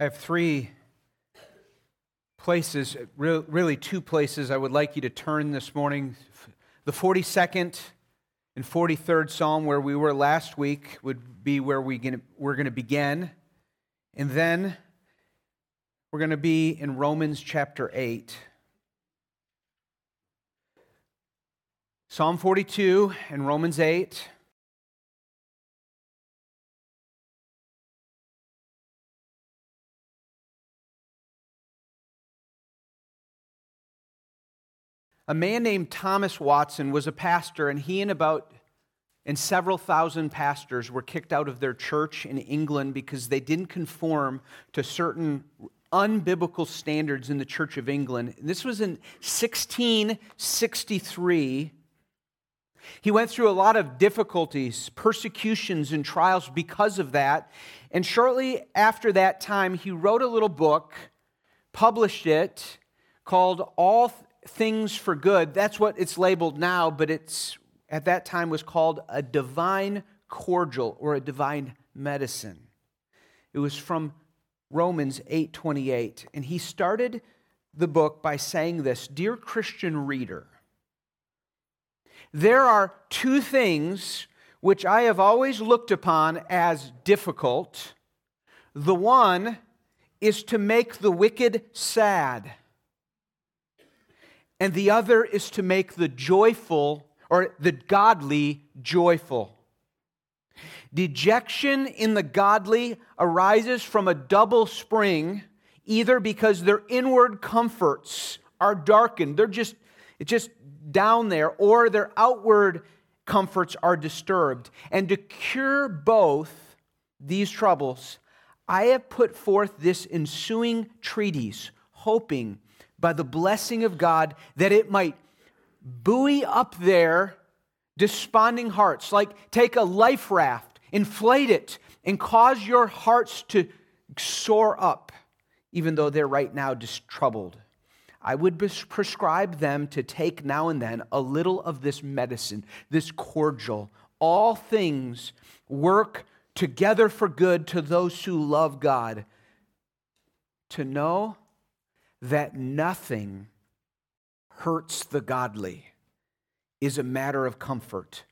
I have three places, really two places I would like you to turn this morning. The 42nd and 43rd Psalm, where we were last week, would be where we we're going to begin. And then we're going to be in Romans chapter 8. Psalm 42 and Romans 8. A man named Thomas Watson was a pastor, and he and about and several thousand pastors were kicked out of their church in England because they didn't conform to certain unbiblical standards in the Church of England. This was in 1663. He went through a lot of difficulties, persecutions, and trials because of that. And shortly after that time, he wrote a little book, published it, called All things for good. That's what it's labeled now, but it's at that time was called a divine cordial or a divine medicine. It was from Romans 8:28 and he started the book by saying this, "Dear Christian reader, there are two things which I have always looked upon as difficult. The one is to make the wicked sad." And the other is to make the joyful or the godly joyful. Dejection in the godly arises from a double spring, either because their inward comforts are darkened, they're just, it's just down there, or their outward comforts are disturbed. And to cure both these troubles, I have put forth this ensuing treatise, hoping by the blessing of God that it might buoy up their desponding hearts. Like take a life raft, inflate it, and cause your hearts to soar up, even though they're right now just troubled. I would prescribe them to take now and then a little of this medicine, this cordial. All things work together for good to those who love God. To know that nothing hurts the godly is a matter of comfort,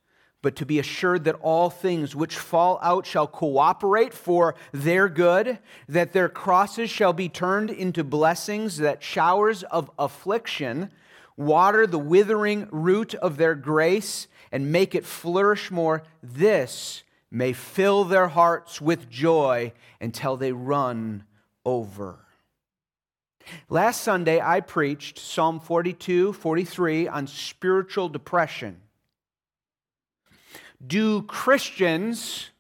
but to be assured that all things which fall out shall cooperate for their good, that their crosses shall be turned into blessings, that showers of affliction water the withering root of their grace and make it flourish more. This may fill their hearts with joy until they run over. Last Sunday, I preached Psalm 42, 43 on spiritual depression. Do Christians,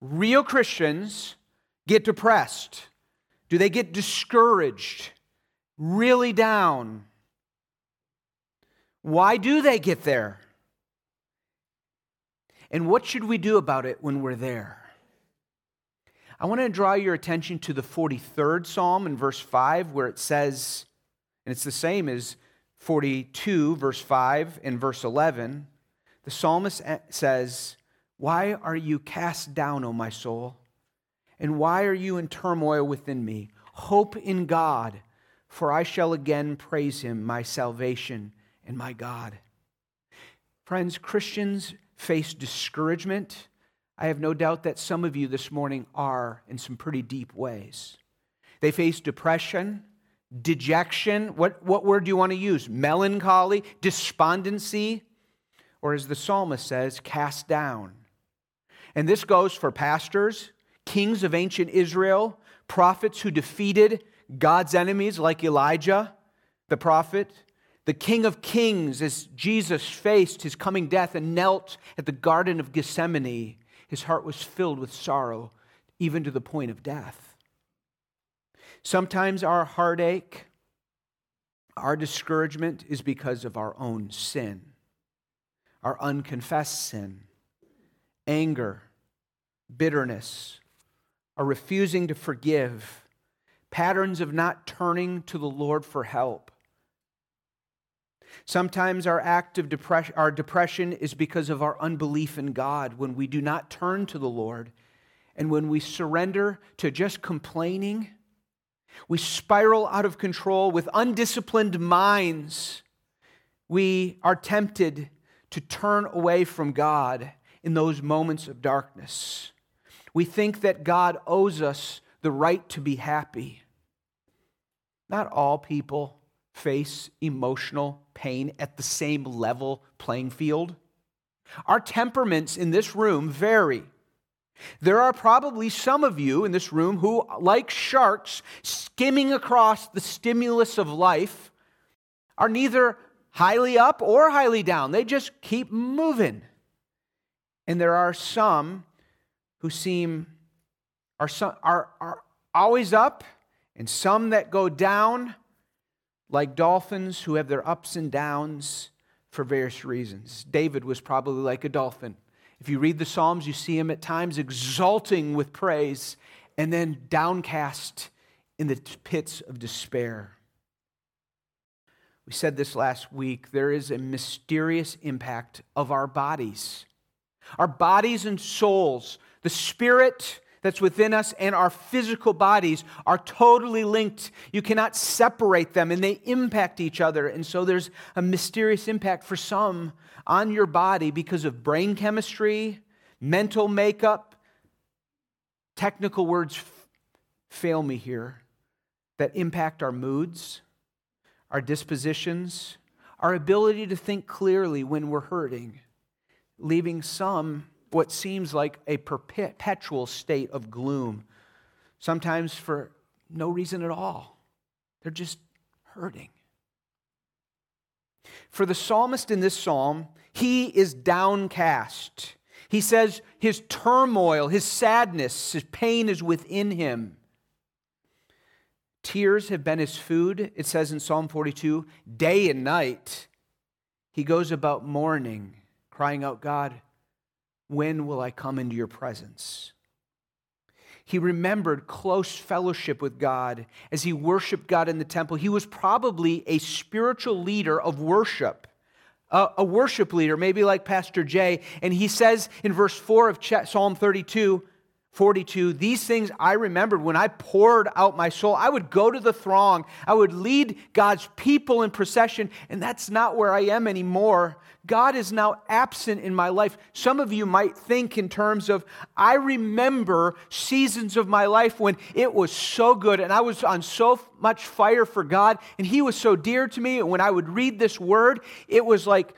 real Christians, get depressed? Do they get discouraged, really down? Why do they get there? And what should we do about it when we're there? I want to draw your attention to the 43rd Psalm in verse 5, where it says, and it's the same as 42, verse 5, and verse 11. The psalmist says, Why are you cast down, O my soul? And why are you in turmoil within me? Hope in God, for I shall again praise him, my salvation and my God. Friends, Christians face discouragement I have no doubt that some of you this morning are in some pretty deep ways. They face depression, dejection. What, what word do you want to use? Melancholy, despondency, or as the psalmist says, cast down. And this goes for pastors, kings of ancient Israel, prophets who defeated God's enemies like Elijah, the prophet, the King of Kings, as Jesus faced his coming death and knelt at the Garden of Gethsemane his heart was filled with sorrow, even to the point of death. Sometimes our heartache, our discouragement is because of our own sin, our unconfessed sin, anger, bitterness, our refusing to forgive, patterns of not turning to the Lord for help, Sometimes our act of depression, our depression is because of our unbelief in God when we do not turn to the Lord and when we surrender to just complaining We spiral out of control with undisciplined minds. We are tempted to turn away from God in those moments of darkness. We think that God owes us the right to be happy. Not all people face emotional pain at the same level playing field. Our temperaments in this room vary. There are probably some of you in this room who, like sharks skimming across the stimulus of life, are neither highly up or highly down. They just keep moving. And there are some who seem are, some, are, are always up, and some that go down, like dolphins who have their ups and downs for various reasons. David was probably like a dolphin. If you read the Psalms, you see him at times exulting with praise and then downcast in the pits of despair. We said this last week there is a mysterious impact of our bodies. Our bodies and souls, the spirit that's within us and our physical bodies are totally linked. You cannot separate them and they impact each other. And so there's a mysterious impact for some on your body because of brain chemistry, mental makeup. Technical words f- fail me here that impact our moods, our dispositions, our ability to think clearly when we're hurting, leaving some what seems like a perpetual state of gloom, sometimes for no reason at all. They're just hurting. For the psalmist in this psalm, he is downcast. He says his turmoil, his sadness, his pain is within him. Tears have been his food, it says in Psalm 42, day and night. He goes about mourning, crying out, God, when will I come into your presence? He remembered close fellowship with God as he worshiped God in the temple. He was probably a spiritual leader of worship, a, worship leader, maybe like Pastor Jay. And he says in verse 4 of Psalm 32, 42 these things i remembered when i poured out my soul. I would go to the throng. I would lead god's people in procession and that's not where i am anymore. God is now absent in my life. Some of you might think in terms of i remember seasons of my life when it was so good and i was on so much fire for god and he was so dear to me and when i would read this word it was like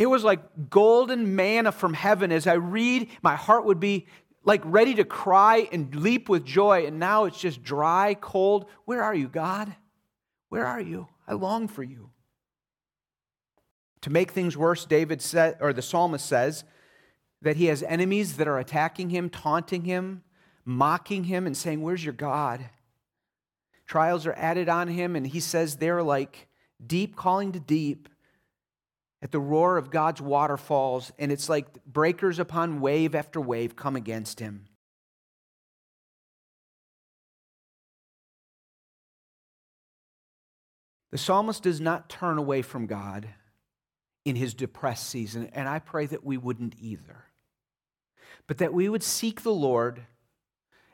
it was like golden manna from heaven. As I read, my heart would be like ready to cry and leap with joy, and now it's just dry, cold. Where are you, God? Where are you? I long for you. To make things worse, David said, or the psalmist says, that he has enemies that are attacking him, taunting him, mocking him, and saying, Where's your God? Trials are added on him, and he says they're like deep calling to deep at the roar of God's waterfalls, and it's like breakers upon wave after wave come against him. The psalmist does not turn away from God in his depressed season, and I pray that we wouldn't either. But that we would seek the Lord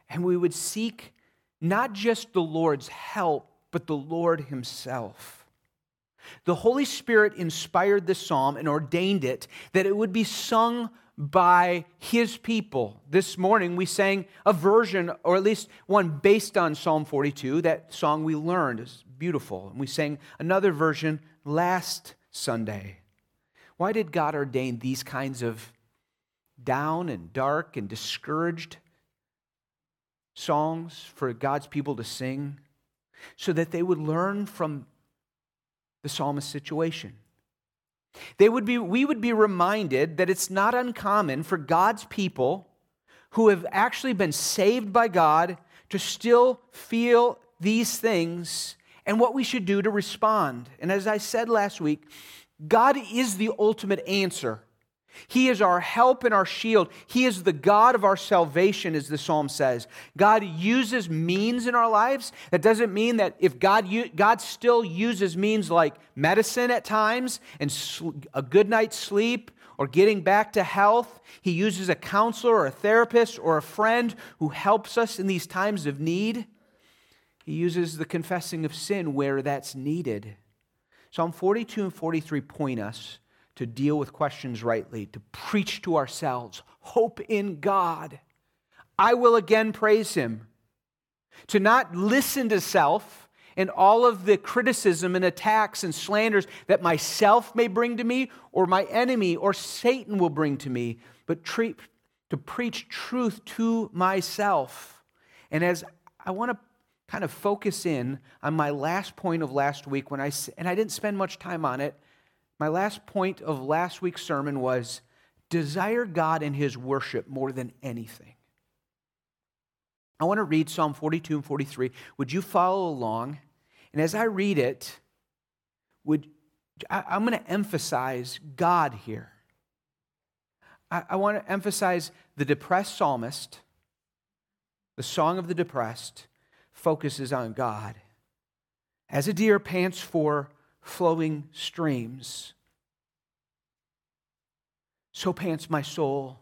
and we would seek not just the Lord's help, but the Lord himself. The Holy Spirit inspired this psalm and ordained it that it would be sung by his people. This morning we sang a version, or at least one based on Psalm 42. That song we learned is beautiful. And we sang another version last Sunday. Why did God ordain these kinds of down and dark and discouraged songs for God's people to sing? So that they would learn from the psalmist's situation. They would be, we would be reminded that it's not uncommon for God's people who have actually been saved by God to still feel these things and what we should do to respond. And as I said last week, God is the ultimate answer he is our help and our shield. He is the God of our salvation, as the psalm says. God uses means in our lives. That doesn't mean that if God, God still uses means like medicine at times and a good night's sleep or getting back to health, He uses a counselor or a therapist or a friend who helps us in these times of need. He uses the confessing of sin where that's needed. Psalm 42 and 43 point us to deal with questions rightly, to preach to ourselves, hope in God. I will again praise him. To not listen to self and all of the criticism and attacks and slanders that myself may bring to me, or my enemy or Satan will bring to me, but treat, to preach truth to myself. And as I want to kind of focus in on my last point of last week when I and I didn't spend much time on it. My last point of last week's sermon was desire God and his worship more than anything. I want to read Psalm 42 and 43. Would you follow along? And as I read it, would I, am going to emphasize God here. I, I want to emphasize the depressed psalmist, the song of the depressed, focuses on God. As a deer pants for flowing streams, so pants my soul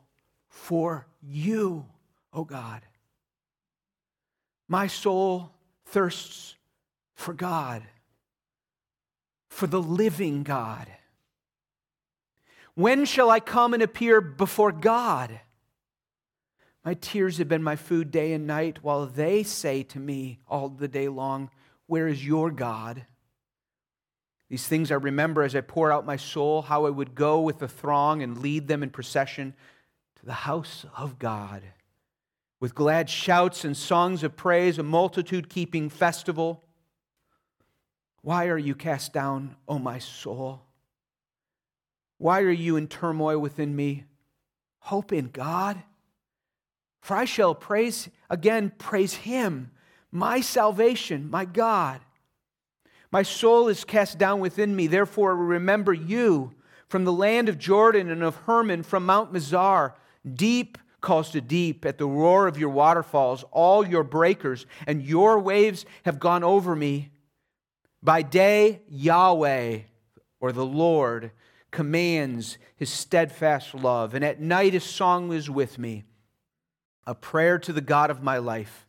for you, O God. My soul thirsts for God, for the living God. When shall I come and appear before God? My tears have been my food day and night, while they say to me all the day long, Where is your God? These things I remember as I pour out my soul, how I would go with the throng and lead them in procession to the house of God. With glad shouts and songs of praise, a multitude keeping festival. Why are you cast down, O my soul? Why are you in turmoil within me? Hope in God. For I shall praise, again, praise him, my salvation, my God. My soul is cast down within me, therefore I will remember you from the land of Jordan and of Hermon, from Mount Mizar. Deep calls to deep at the roar of your waterfalls, all your breakers, and your waves have gone over me. By day, Yahweh, or the Lord, commands his steadfast love, and at night his song is with me a prayer to the God of my life.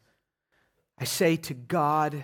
I say to God,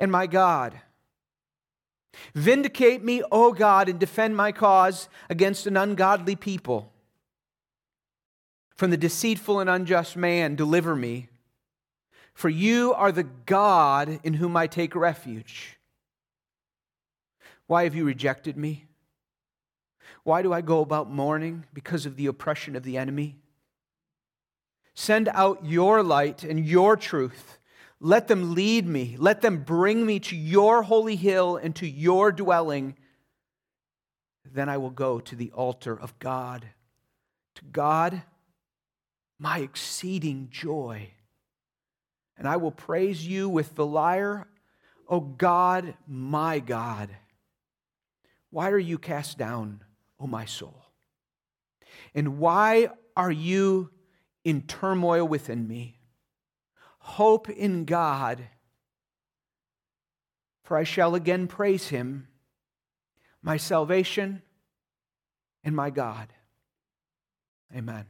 and my God. Vindicate me, O God, and defend my cause against an ungodly people. From the deceitful and unjust man, deliver me. For you are the God in whom I take refuge. Why have you rejected me? Why do I go about mourning because of the oppression of the enemy? Send out your light and your truth. Let them lead me. Let them bring me to your holy hill and to your dwelling. Then I will go to the altar of God. To God, my exceeding joy. And I will praise you with the lyre, O God, my God. Why are you cast down, O my soul? And why are you in turmoil within me. Hope in God, for I shall again praise him, my salvation and my God. Amen.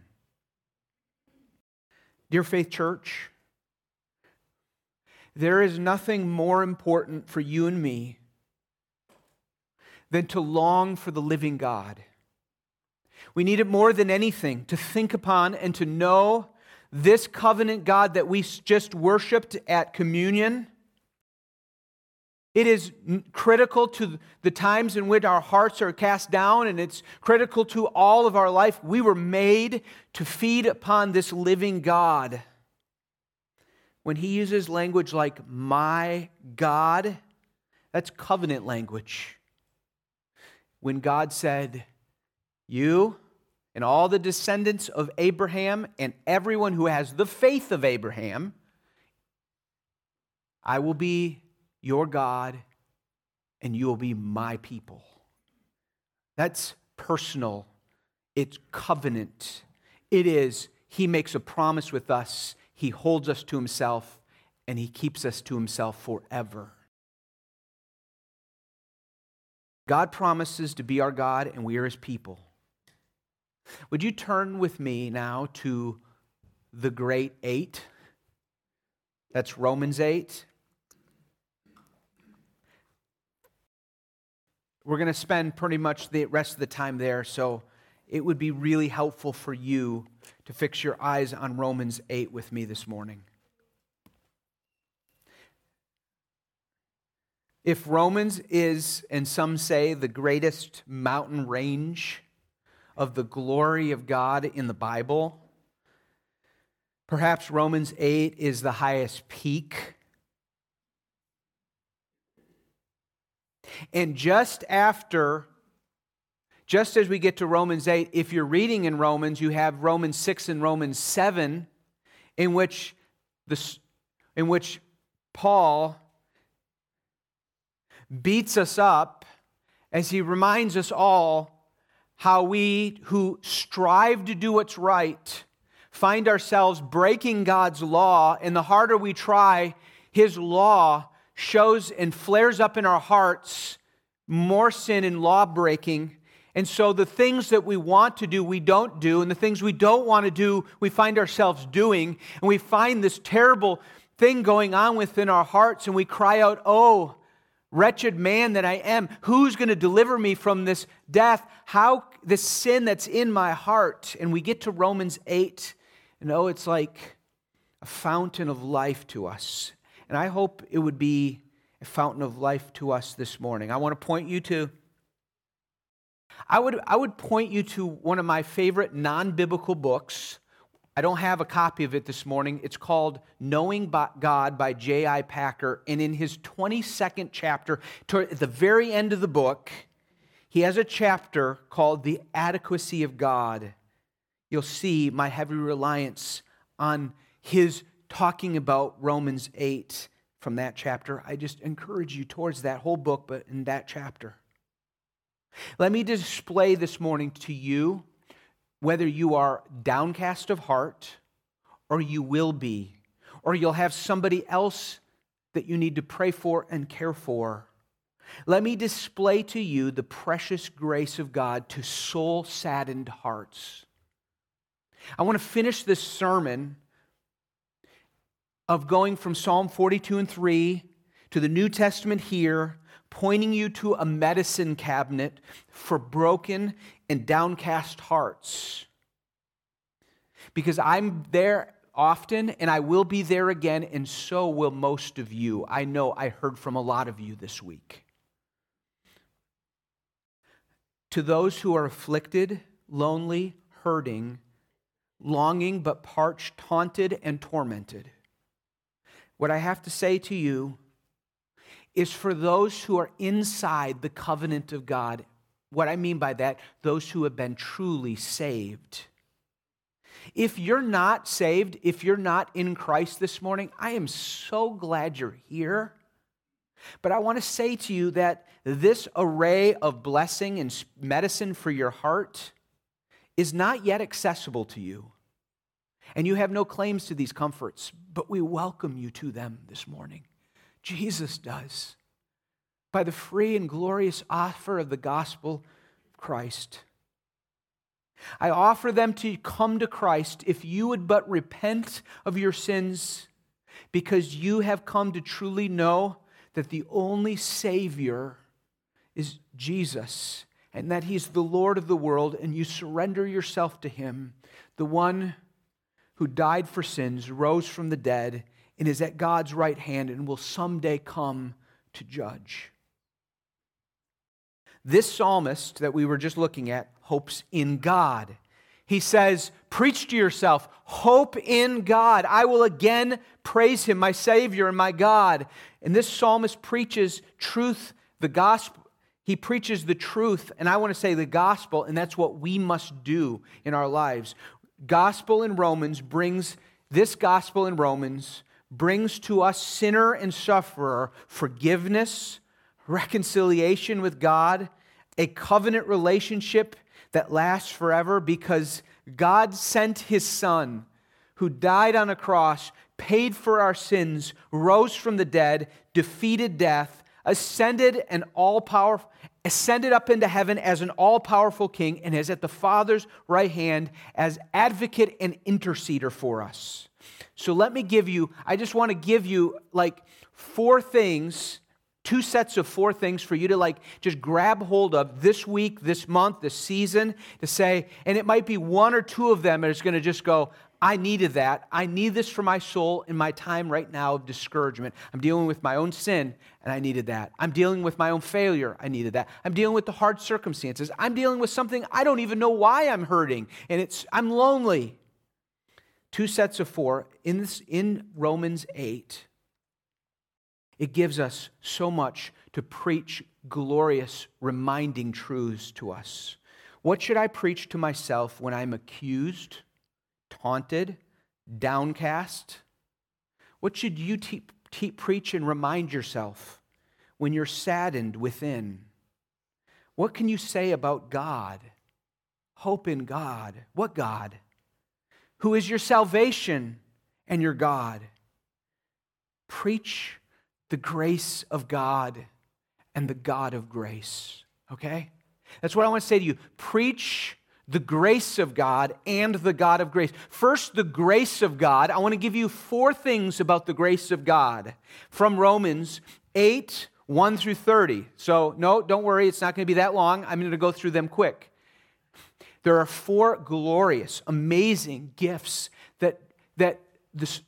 Dear Faith Church, there is nothing more important for you and me than to long for the living God we need it more than anything to think upon and to know this covenant God that we just worshiped at communion. It is critical to the times in which our hearts are cast down, and it's critical to all of our life. We were made to feed upon this living God. When he uses language like my God, that's covenant language. When God said, you and all the descendants of Abraham and everyone who has the faith of Abraham I will be your God, and you will be my people. That's personal, it's covenant. It is, He makes a promise with us, He holds us to Himself, and He keeps us to Himself forever. God promises to be our God, and we are His people. Would you turn with me now to the great eight? That's Romans 8. We're going to spend pretty much the rest of the time there, so it would be really helpful for you to fix your eyes on Romans 8 with me this morning. If Romans is, and some say, the greatest mountain range of the glory of God in the Bible, perhaps Romans 8 is the highest peak. And just after, just as we get to Romans 8, if you're reading in Romans, you have Romans 6 and Romans 7, in which, the, in which Paul beats us up as he reminds us all how we who strive to do what's right find ourselves breaking God's law, and the harder we try, his law shows and flares up in our hearts more sin and law breaking. And so the things that we want to do, we don't do. And the things we don't want to do, we find ourselves doing. And we find this terrible thing going on within our hearts. And we cry out, Oh, wretched man that I am, who's going to deliver me from this death? How, this sin that's in my heart? And we get to Romans 8. And oh, it's like a fountain of life to us. And I hope it would be a fountain of life to us this morning. I want to point you to I would, I would point you to one of my favorite non biblical books. I don't have a copy of it this morning. It's called Knowing God by J.I. Packer. And in his 22nd chapter, at the very end of the book, he has a chapter called The Adequacy of God. You'll see my heavy reliance on his talking about Romans 8 from that chapter. I just encourage you towards that whole book, but in that chapter. Let me display this morning to you whether you are downcast of heart or you will be, or you'll have somebody else that you need to pray for and care for. Let me display to you the precious grace of God to soul saddened hearts. I want to finish this sermon of going from Psalm 42 and 3 to the New Testament here, pointing you to a medicine cabinet for broken and downcast hearts. Because I'm there often and I will be there again, and so will most of you. I know I heard from a lot of you this week. To those who are afflicted, lonely, hurting, longing but parched, haunted, and tormented what I have to say to you is for those who are inside the covenant of God. What I mean by that, those who have been truly saved. If you're not saved, if you're not in Christ this morning, I am so glad you're here. But I want to say to you that this array of blessing and medicine for your heart is not yet accessible to you. And you have no claims to these comforts, but we welcome you to them this morning. Jesus does. By the free and glorious offer of the gospel of Christ. I offer them to come to Christ if you would but repent of your sins, because you have come to truly know that the only Savior is Jesus, and that He's the Lord of the world, and you surrender yourself to Him, the one who died for sins, rose from the dead, and is at God's right hand and will someday come to judge. This psalmist that we were just looking at hopes in God. He says, Preach to yourself, hope in God. I will again praise him, my Savior and my God. And this psalmist preaches truth, the gospel. He preaches the truth, and I want to say the gospel, and that's what we must do in our lives. Gospel in Romans brings, this gospel in Romans brings to us, sinner and sufferer, forgiveness, reconciliation with God, a covenant relationship that lasts forever because God sent his Son who died on a cross, paid for our sins, rose from the dead, defeated death, ascended and all powerful ascended up into heaven as an all powerful king and is at the Father's right hand as advocate and interceder for us. So let me give you, I just want to give you like four things, two sets of four things for you to like just grab hold of this week, this month, this season to say, and it might be one or two of them that is going to just go, I needed that. I need this for my soul in my time right now of discouragement. I'm dealing with my own sin, and I needed that. I'm dealing with my own failure. I needed that. I'm dealing with the hard circumstances. I'm dealing with something I don't even know why I'm hurting, and it's I'm lonely. Two sets of four in this in Romans 8. It gives us so much to preach glorious, reminding truths to us. What should I preach to myself when I'm accused? Taunted, downcast? What should you te- te- preach and remind yourself when you're saddened within? What can you say about God? Hope in God. What God? Who is your salvation and your God? Preach the grace of God and the God of grace. Okay? That's what I want to say to you. Preach the grace of God and the God of grace. First, the grace of God. I want to give you four things about the grace of God from Romans 8 1 through 30. So, no, don't worry, it's not going to be that long. I'm going to go through them quick. There are four glorious, amazing gifts that, that this,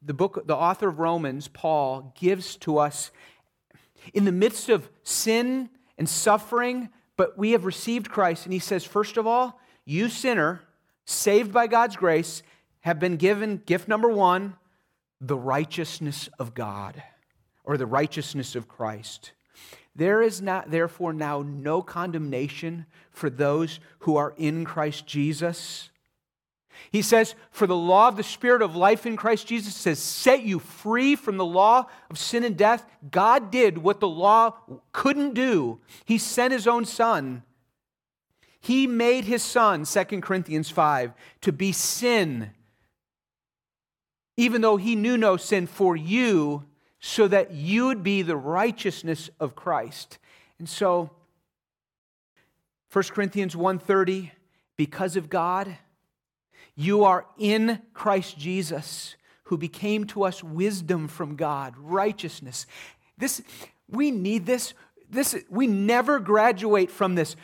the book, the author of Romans, Paul, gives to us in the midst of sin and suffering, but we have received Christ. And he says, first of all, you sinner, saved by God's grace, have been given gift number one, the righteousness of God or the righteousness of Christ. There is not, therefore, now no condemnation for those who are in Christ Jesus. He says, For the law of the Spirit of life in Christ Jesus says, set you free from the law of sin and death. God did what the law couldn't do. He sent his own Son. He made his Son, 2 Corinthians 5, to be sin, even though he knew no sin for you, so that you would be the righteousness of Christ. And so, 1 Corinthians 1:30, because of God, you are in Christ Jesus, who became to us wisdom from God, righteousness. This we need this. This we never graduate from this.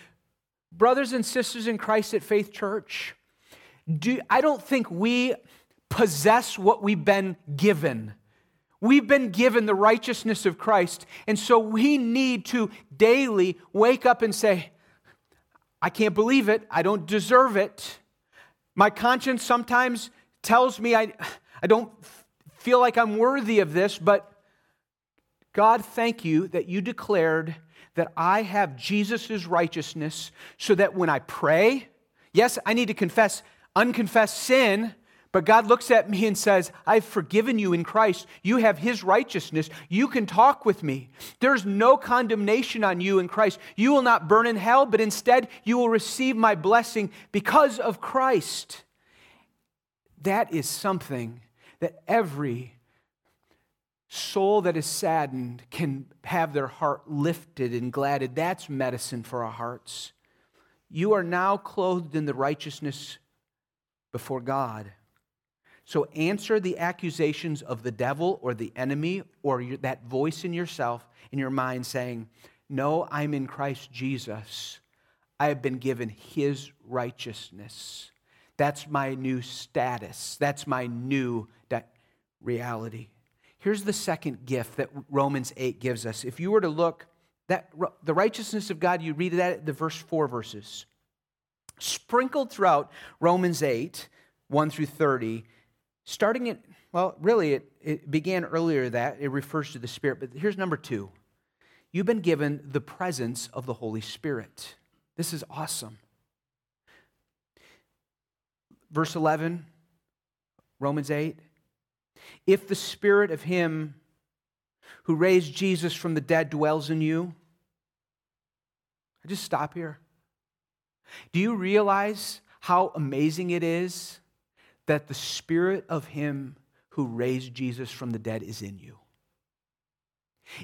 Brothers and sisters in Christ at Faith Church, do, I don't think we possess what we've been given. We've been given the righteousness of Christ, and so we need to daily wake up and say, I can't believe it. I don't deserve it. My conscience sometimes tells me I, I don't feel like I'm worthy of this, but God, thank you that you declared that I have Jesus' righteousness so that when I pray, yes, I need to confess unconfessed sin, but God looks at me and says, I've forgiven you in Christ. You have His righteousness. You can talk with me. There's no condemnation on you in Christ. You will not burn in hell, but instead you will receive my blessing because of Christ. That is something that every soul that is saddened can have their heart lifted and gladded. That's medicine for our hearts. You are now clothed in the righteousness before God. So answer the accusations of the devil or the enemy or your, that voice in yourself, in your mind saying, No, I'm in Christ Jesus. I have been given his righteousness. That's my new status. That's my new reality. Here's the second gift that Romans 8 gives us. If you were to look, that the righteousness of God, you read that at the verse 4 verses. Sprinkled throughout Romans 8, 1 through 30, starting at, well, really, it, it began earlier that. It refers to the Spirit. But here's number two you've been given the presence of the Holy Spirit. This is awesome. Verse 11, Romans 8 If the spirit of him who raised Jesus from the dead dwells in you, I just stop here. Do you realize how amazing it is that the spirit of him who raised Jesus from the dead is in you?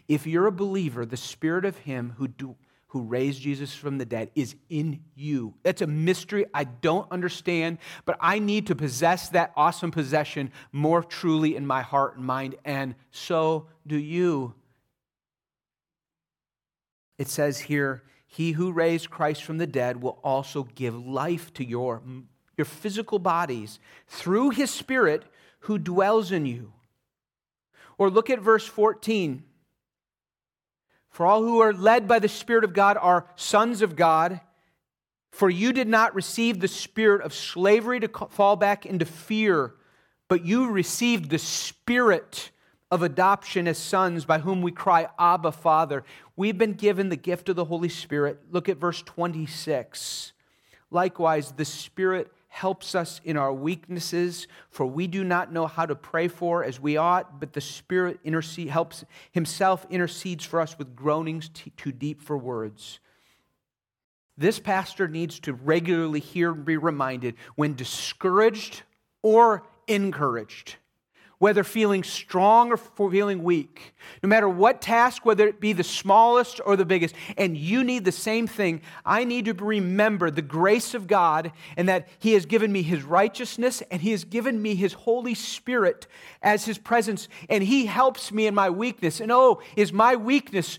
If you're a believer, the spirit of him who, do, who raised Jesus from the dead is in you. That's a mystery I don't understand, but I need to possess that awesome possession more truly in my heart and mind, and so do you. It says here, He who raised Christ from the dead will also give life to your, your physical bodies through His Spirit who dwells in you. Or look at verse 14. For all who are led by the Spirit of God are sons of God. For you did not receive the spirit of slavery to fall back into fear, but you received the spirit of adoption as sons by whom we cry, Abba, Father. We've been given the gift of the Holy Spirit. Look at verse 26. Likewise, the Spirit helps us in our weaknesses, for we do not know how to pray for as we ought, but the Spirit intercede, helps Himself intercedes for us with groanings too deep for words. This pastor needs to regularly hear and be reminded when discouraged or encouraged whether feeling strong or feeling weak, no matter what task, whether it be the smallest or the biggest, and you need the same thing, I need to remember the grace of God and that He has given me His righteousness and He has given me His Holy Spirit as His presence, and He helps me in my weakness. And oh, is my weakness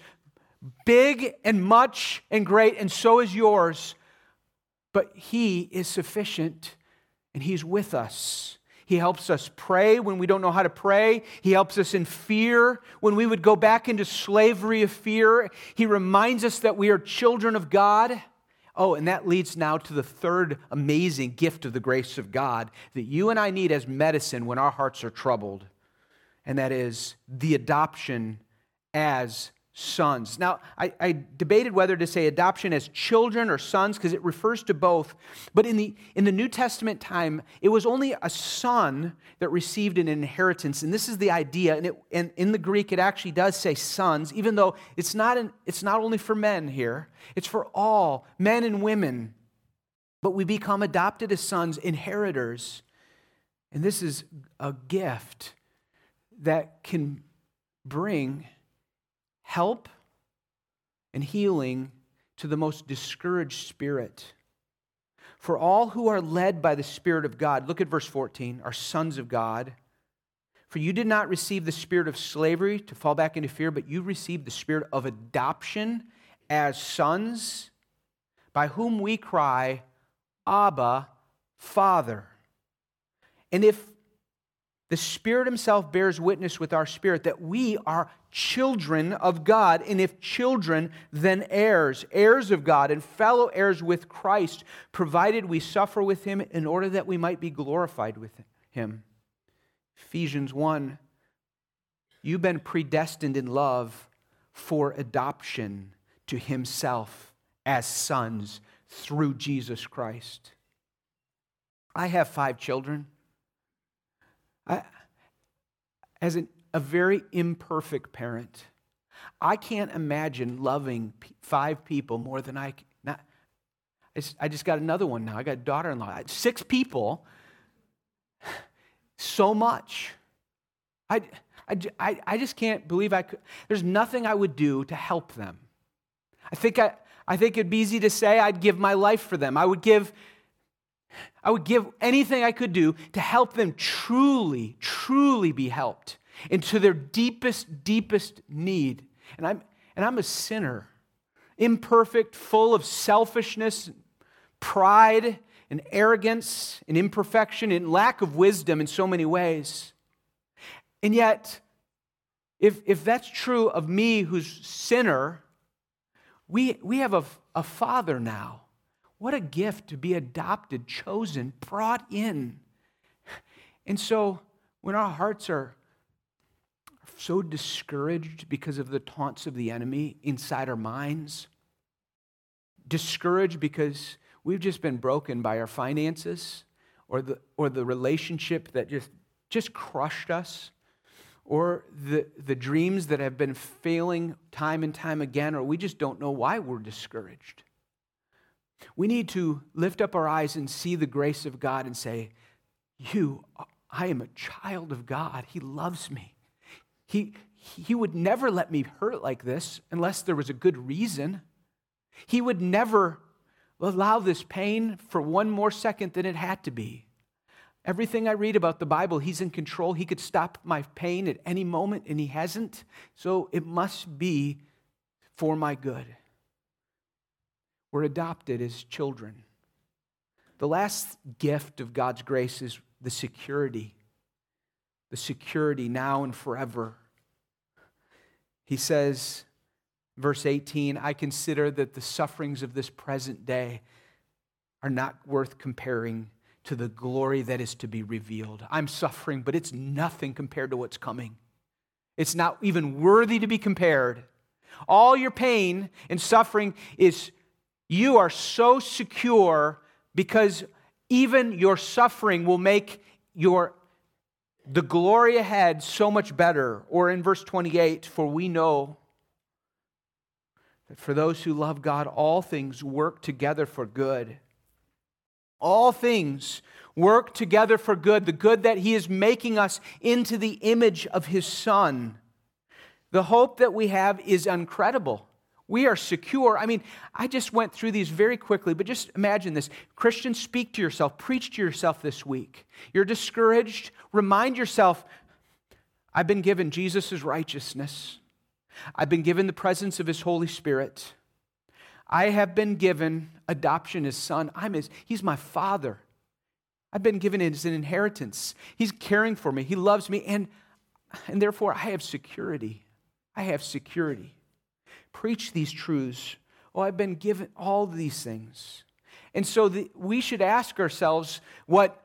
big and much and great, and so is yours, but He is sufficient and He's with us. He helps us pray when we don't know how to pray. He helps us in fear when we would go back into slavery of fear. He reminds us that we are children of God. Oh, and that leads now to the third amazing gift of the grace of God that you and I need as medicine when our hearts are troubled, and that is the adoption as sons. Now, I, I, debated whether to say adoption as children or sons because it refers to both. But in the, in the New Testament time, it was only a son that received an inheritance. And this is the idea. And, it, and in the Greek, it actually does say sons, even though it's not, an, it's not only for men here, it's for all, men and women. But we become adopted as sons, inheritors. And this is a gift that can bring help and healing to the most discouraged spirit. For all who are led by the Spirit of God, look at verse 14, are sons of God. For you did not receive the spirit of slavery to fall back into fear, but you received the spirit of adoption as sons, by whom we cry, Abba, Father. And if the Spirit Himself bears witness with our spirit that we are children of God, and if children, then heirs, heirs of God, and fellow heirs with Christ, provided we suffer with Him in order that we might be glorified with Him. Ephesians 1 You've been predestined in love for adoption to Himself as sons through Jesus Christ. I have five children. I, as an, a very imperfect parent, I can't imagine loving five people more than I. Not, I just got another one now. I got a daughter-in-law. Six people. So much. I, I, I just can't believe I could. There's nothing I would do to help them. I think I, I think it'd be easy to say I'd give my life for them. I would give I would give anything I could do to help them truly, truly be helped into their deepest, deepest need. And I'm, and I'm a sinner, imperfect, full of selfishness, pride, and arrogance, and imperfection, and lack of wisdom in so many ways. And yet, if, if that's true of me who's sinner, we, we have a, a father now what a gift to be adopted, chosen, brought in. And so when our hearts are so discouraged because of the taunts of the enemy inside our minds, discouraged because we've just been broken by our finances or the, or the relationship that just just crushed us, or the, the dreams that have been failing time and time again, or we just don't know why we're discouraged. We need to lift up our eyes and see the grace of God and say, You, I am a child of God. He loves me. He, he would never let me hurt like this unless there was a good reason. He would never allow this pain for one more second than it had to be. Everything I read about the Bible, He's in control. He could stop my pain at any moment, and He hasn't. So it must be for my good. We're adopted as children. The last gift of God's grace is the security, the security now and forever. He says, verse 18, I consider that the sufferings of this present day are not worth comparing to the glory that is to be revealed. I'm suffering, but it's nothing compared to what's coming. It's not even worthy to be compared. All your pain and suffering is you are so secure because even your suffering will make your the glory ahead so much better. Or in verse 28, for we know that for those who love God, all things work together for good. All things work together for good, the good that He is making us into the image of His Son. The hope that we have is incredible. We are secure. I mean, I just went through these very quickly, but just imagine this. Christians, speak to yourself, preach to yourself this week. You're discouraged, remind yourself I've been given Jesus' righteousness, I've been given the presence of His Holy Spirit. I have been given adoption as son. I'm his, he's my father. I've been given it as an inheritance. He's caring for me. He loves me. And, and therefore, I have security. I have security preach these truths. Oh, I've been given all these things. And so the, we should ask ourselves what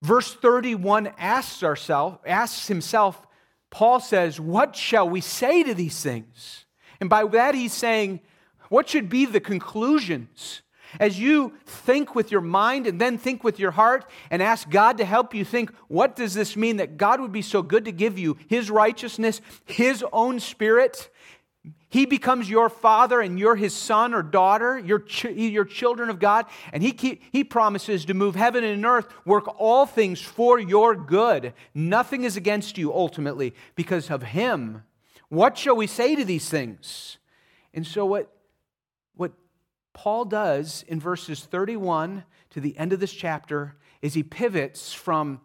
verse 31 asks ourselves, asks himself. Paul says, What shall we say to these things? And by that he's saying, What should be the conclusions? As you think with your mind and then think with your heart and ask God to help you think, what does this mean that God would be so good to give you His righteousness, His own Spirit, he becomes your father and you're his son or daughter. You're, ch- you're children of God. And he, keep, he promises to move heaven and earth, work all things for your good. Nothing is against you ultimately because of him. What shall we say to these things? And so, what, what Paul does in verses 31 to the end of this chapter is he pivots from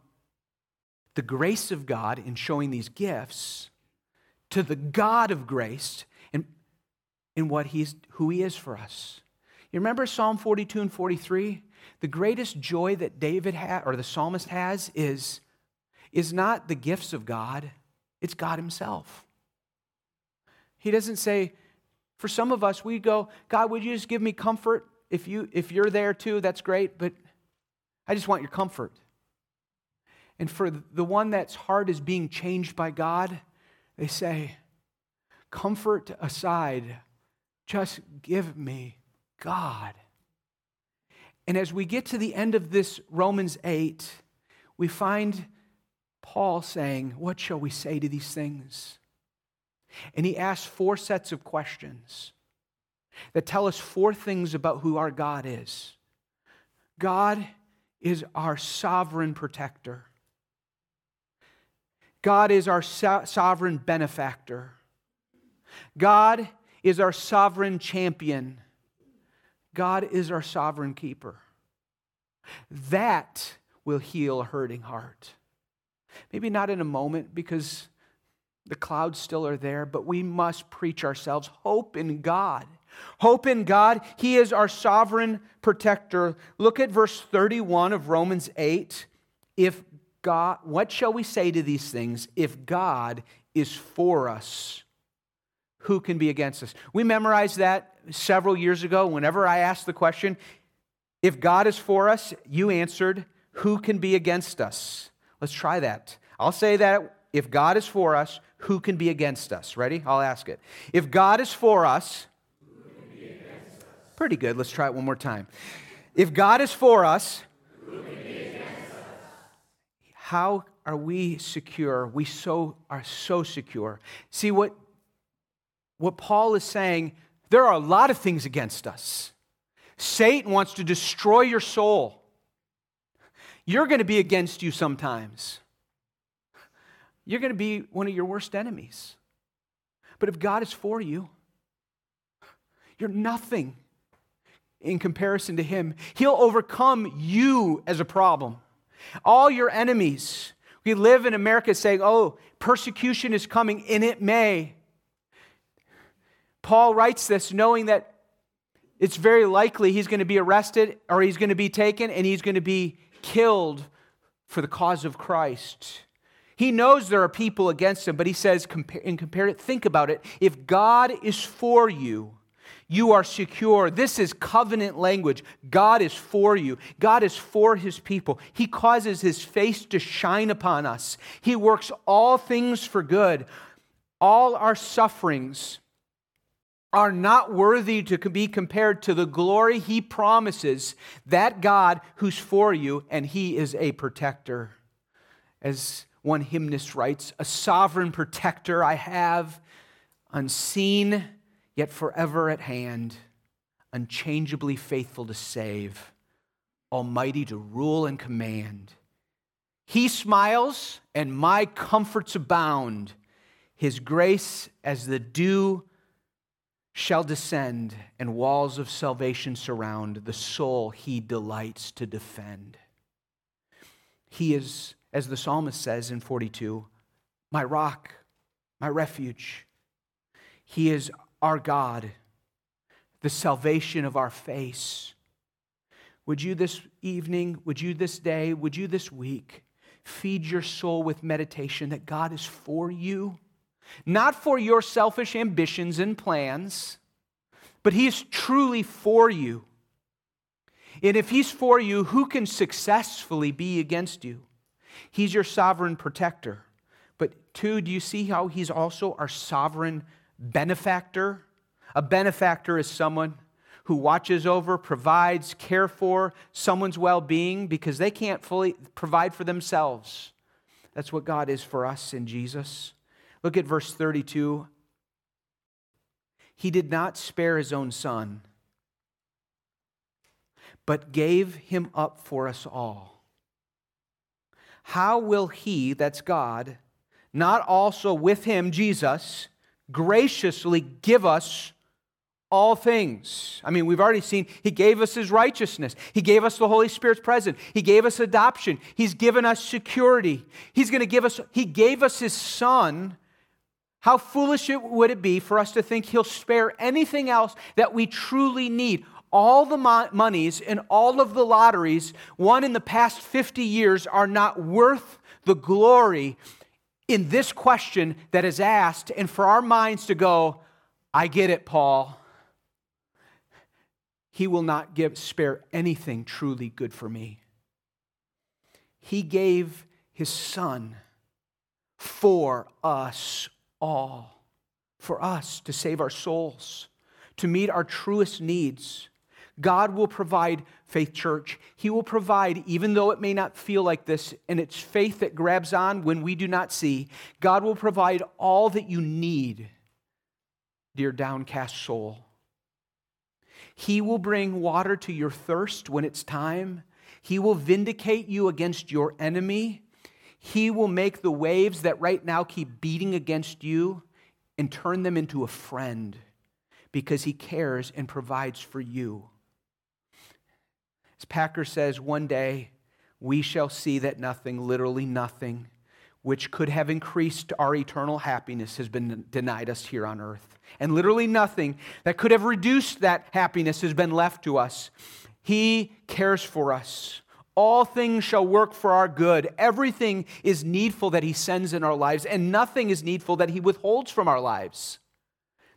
the grace of God in showing these gifts to the God of grace in what he's who he is for us. You remember Psalm 42 and 43? The greatest joy that David had or the psalmist has is, is not the gifts of God, it's God Himself. He doesn't say, for some of us, we go, God, would you just give me comfort? If you if you're there too, that's great, but I just want your comfort. And for the one that's heart is being changed by God, they say, Comfort aside, just give me God. And as we get to the end of this Romans 8, we find Paul saying, What shall we say to these things? And he asks four sets of questions that tell us four things about who our God is. God is our sovereign protector. God is our so- sovereign benefactor. God is our sovereign champion. God is our sovereign keeper. That will heal a hurting heart. Maybe not in a moment because the clouds still are there, but we must preach ourselves hope in God. Hope in God. He is our sovereign protector. Look at verse 31 of Romans 8. If God, what shall we say to these things? If God is for us, who can be against us? We memorized that several years ago. Whenever I asked the question, if God is for us, you answered, who can be against us? Let's try that. I'll say that if God is for us, who can be against us? Ready? I'll ask it. If God is for us, us? pretty good. Let's try it one more time. If God is for us, how are we secure? We so are so secure. See what what Paul is saying, there are a lot of things against us. Satan wants to destroy your soul. You're going to be against you sometimes. You're going to be one of your worst enemies. But if God is for you, you're nothing in comparison to Him. He'll overcome you as a problem. All your enemies. We live in America saying, oh, persecution is coming, and it may. Paul writes this knowing that it's very likely he's going to be arrested or he's going to be taken and he's going to be killed for the cause of Christ. He knows there are people against him, but he says, in compare it, think about it. If God is for you, you are secure. This is covenant language. God is for you. God is for his people. He causes his face to shine upon us. He works all things for good. All our sufferings are not worthy to be compared to the glory he promises that God who's for you, and he is a protector. As one hymnist writes, a sovereign protector I have, unseen, yet forever at hand, unchangeably faithful to save, almighty to rule and command. He smiles, and my comforts abound. His grace as the dew shall descend, and walls of salvation surround the soul he delights to defend. He is, as the psalmist says in 42, my rock, my refuge. He is our God, the salvation of our face. Would you this evening, would you this day, would you this week feed your soul with meditation that God is for you? Not for your selfish ambitions and plans, but He is truly for you. And if He's for you, who can successfully be against you? He's your sovereign protector. But two, do you see how He's also our sovereign benefactor? A benefactor is someone who watches over, provides, care for someone's well being because they can't fully provide for themselves. That's what God is for us in Jesus. Look at verse 32. He did not spare his own son, but gave him up for us all. How will he, that's God, not also with him, Jesus, graciously give us all things. I mean, we've already seen He gave us His righteousness. He gave us the Holy Spirit's presence. He gave us adoption. He's given us security. He's going to give us, He gave us His Son how foolish it would it be for us to think he'll spare anything else that we truly need? All the mo- monies and all of the lotteries won in the past 50 years are not worth the glory in this question that is asked, and for our minds to go, I get it, Paul. He will not give spare anything truly good for me. He gave his son for us all for us to save our souls, to meet our truest needs. God will provide, Faith Church. He will provide, even though it may not feel like this, and it's faith that grabs on when we do not see. God will provide all that you need, dear downcast soul. He will bring water to your thirst when it's time. He will vindicate you against your enemy. He will make the waves that right now keep beating against you and turn them into a friend because he cares and provides for you. As Packer says, one day we shall see that nothing, literally nothing, which could have increased our eternal happiness has been denied us here on earth. And literally nothing that could have reduced that happiness has been left to us. He cares for us. All things shall work for our good. Everything is needful that He sends in our lives, and nothing is needful that He withholds from our lives.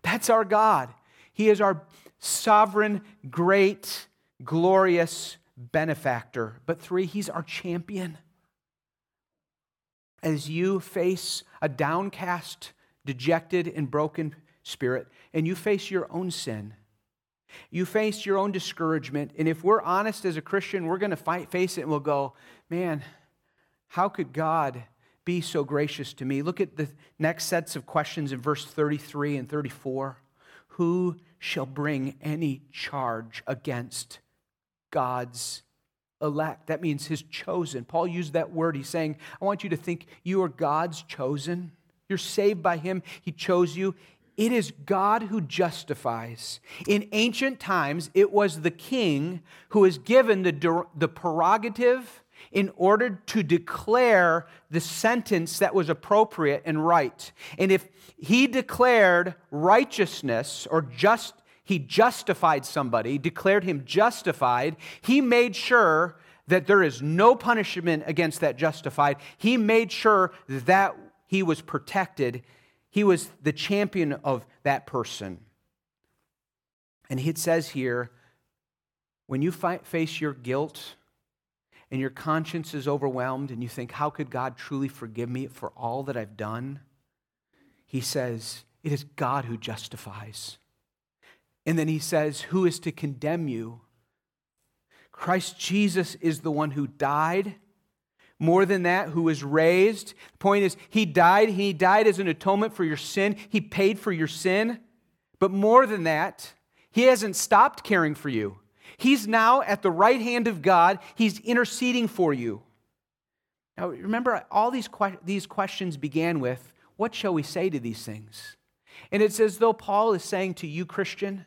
That's our God. He is our sovereign, great, glorious benefactor. But three, He's our champion. As you face a downcast, dejected, and broken spirit, and you face your own sin, you face your own discouragement. And if we're honest as a Christian, we're going to face it and we'll go, man, how could God be so gracious to me. Look at the next sets of questions in verse 33 and 34. Who shall bring any charge against God's elect? That means his chosen. Paul used that word. He's saying, I want you to think you are God's chosen. You're saved by him, he chose you. It is God who justifies. In ancient times, it was the king who was given the, the prerogative in order to declare the sentence that was appropriate and right. And if he declared righteousness or just he justified somebody, declared him justified, he made sure that there is no punishment against that justified. He made sure that he was protected. He was the champion of that person. And it says here when you face your guilt, and your conscience is overwhelmed and you think, How could God truly forgive me for all that I've done? He says, It is God who justifies. And then he says, Who is to condemn you? Christ Jesus is the one who died. More than that, who was raised. The point is, he died. He died as an atonement for your sin. He paid for your sin. But more than that, he hasn't stopped caring for you. He's now at the right hand of God, He's interceding for you. Now, remember, all these, que- these questions began with what shall we say to these things? And it's as though Paul is saying to you, Christian,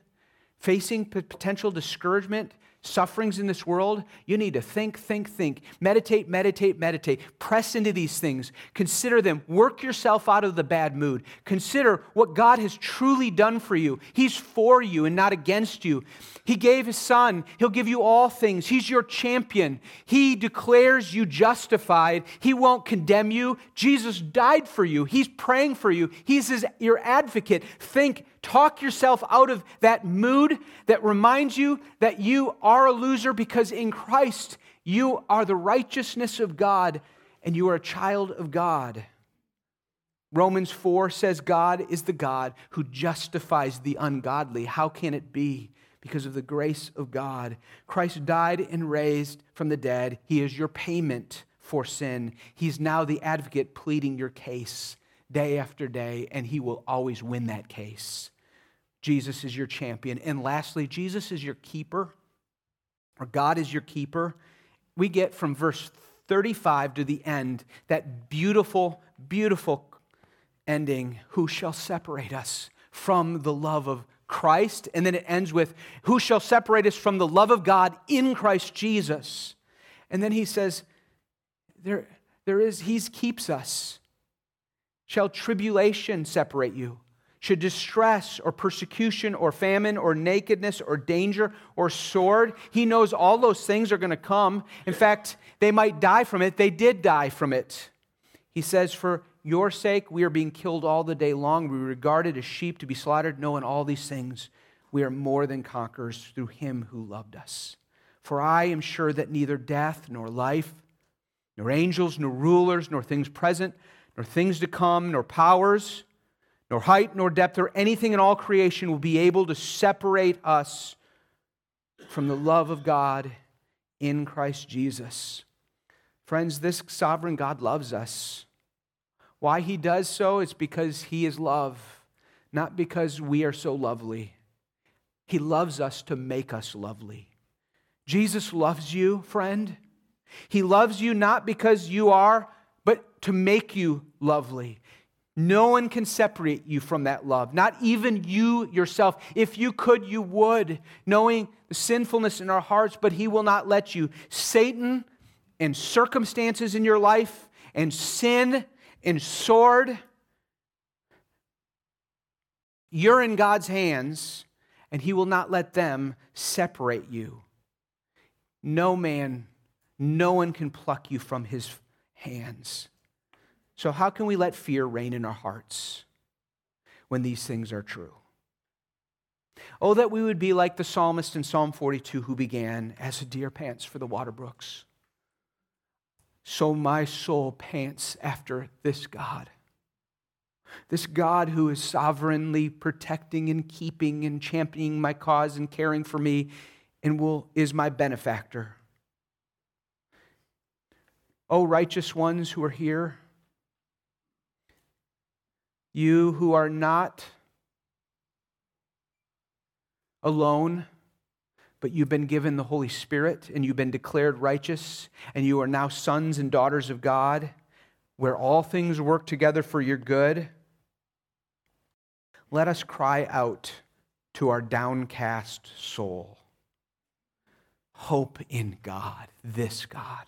facing potential discouragement, sufferings in this world, you need to think, think, think. Meditate, meditate, meditate. Press into these things. Consider them. Work yourself out of the bad mood. Consider what God has truly done for you. He's for you and not against you. He gave His Son. He'll give you all things. He's your champion. He declares you justified. He won't condemn you. Jesus died for you. He's praying for you. He's his, your advocate. Think, talk yourself out of that mood that reminds you that you are a loser because in Christ you are the righteousness of God and you are a child of God. Romans 4 says God is the God who justifies the ungodly. How can it be? Because of the grace of God. Christ died and raised from the dead. He is your payment for sin. He's now the advocate pleading your case day after day, and he will always win that case. Jesus is your champion. And lastly, Jesus is your keeper, or God is your keeper. We get from verse 35 to the end that beautiful, beautiful ending Who shall separate us from the love of Christ? And then it ends with Who shall separate us from the love of God in Christ Jesus? And then he says, There, there is, He keeps us. Shall tribulation separate you? Should distress or persecution or famine or nakedness or danger or sword, he knows all those things are going to come. In fact, they might die from it. They did die from it. He says, For your sake, we are being killed all the day long. We are regarded as sheep to be slaughtered. Knowing all these things, we are more than conquerors through him who loved us. For I am sure that neither death nor life, nor angels, nor rulers, nor things present, nor things to come, nor powers, nor height, nor depth, or anything in all creation will be able to separate us from the love of God in Christ Jesus. Friends, this sovereign God loves us. Why he does so is because he is love, not because we are so lovely. He loves us to make us lovely. Jesus loves you, friend. He loves you not because you are, but to make you lovely. No one can separate you from that love, not even you yourself. If you could, you would, knowing the sinfulness in our hearts, but He will not let you. Satan and circumstances in your life, and sin and sword, you're in God's hands, and He will not let them separate you. No man, no one can pluck you from His hands. So, how can we let fear reign in our hearts when these things are true? Oh, that we would be like the psalmist in Psalm 42 who began, As a deer pants for the water brooks, so my soul pants after this God. This God who is sovereignly protecting and keeping and championing my cause and caring for me and will, is my benefactor. Oh, righteous ones who are here, You who are not alone, but you've been given the Holy Spirit and you've been declared righteous, and you are now sons and daughters of God, where all things work together for your good. Let us cry out to our downcast soul hope in God, this God,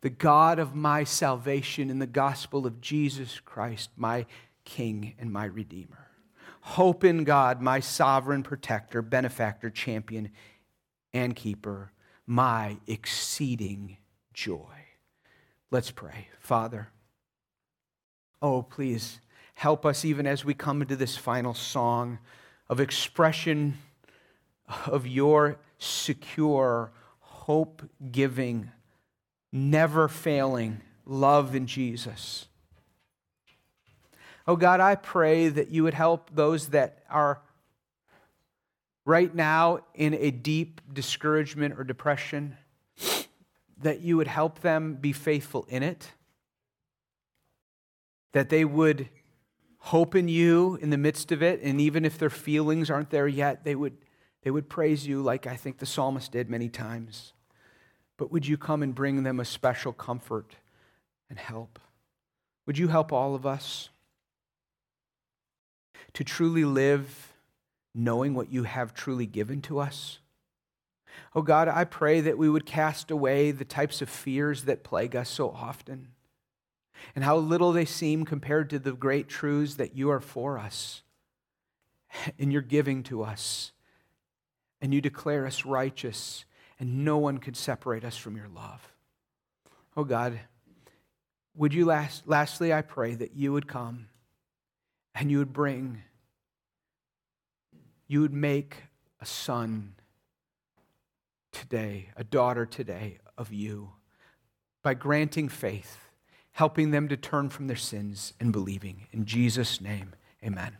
the God of my salvation in the gospel of Jesus Christ, my King and my Redeemer. Hope in God, my sovereign protector, benefactor, champion, and keeper, my exceeding joy. Let's pray. Father, oh, please help us even as we come into this final song of expression of your secure, hope giving, never failing love in Jesus. Oh God, I pray that you would help those that are right now in a deep discouragement or depression, that you would help them be faithful in it, that they would hope in you in the midst of it, and even if their feelings aren't there yet, they would, they would praise you like I think the psalmist did many times. But would you come and bring them a special comfort and help? Would you help all of us? To truly live knowing what you have truly given to us? Oh God, I pray that we would cast away the types of fears that plague us so often and how little they seem compared to the great truths that you are for us and you're giving to us. And you declare us righteous, and no one could separate us from your love. Oh God, would you last, lastly, I pray that you would come and you would bring, you would make a son today, a daughter today of you by granting faith, helping them to turn from their sins and believing. In Jesus' name, amen.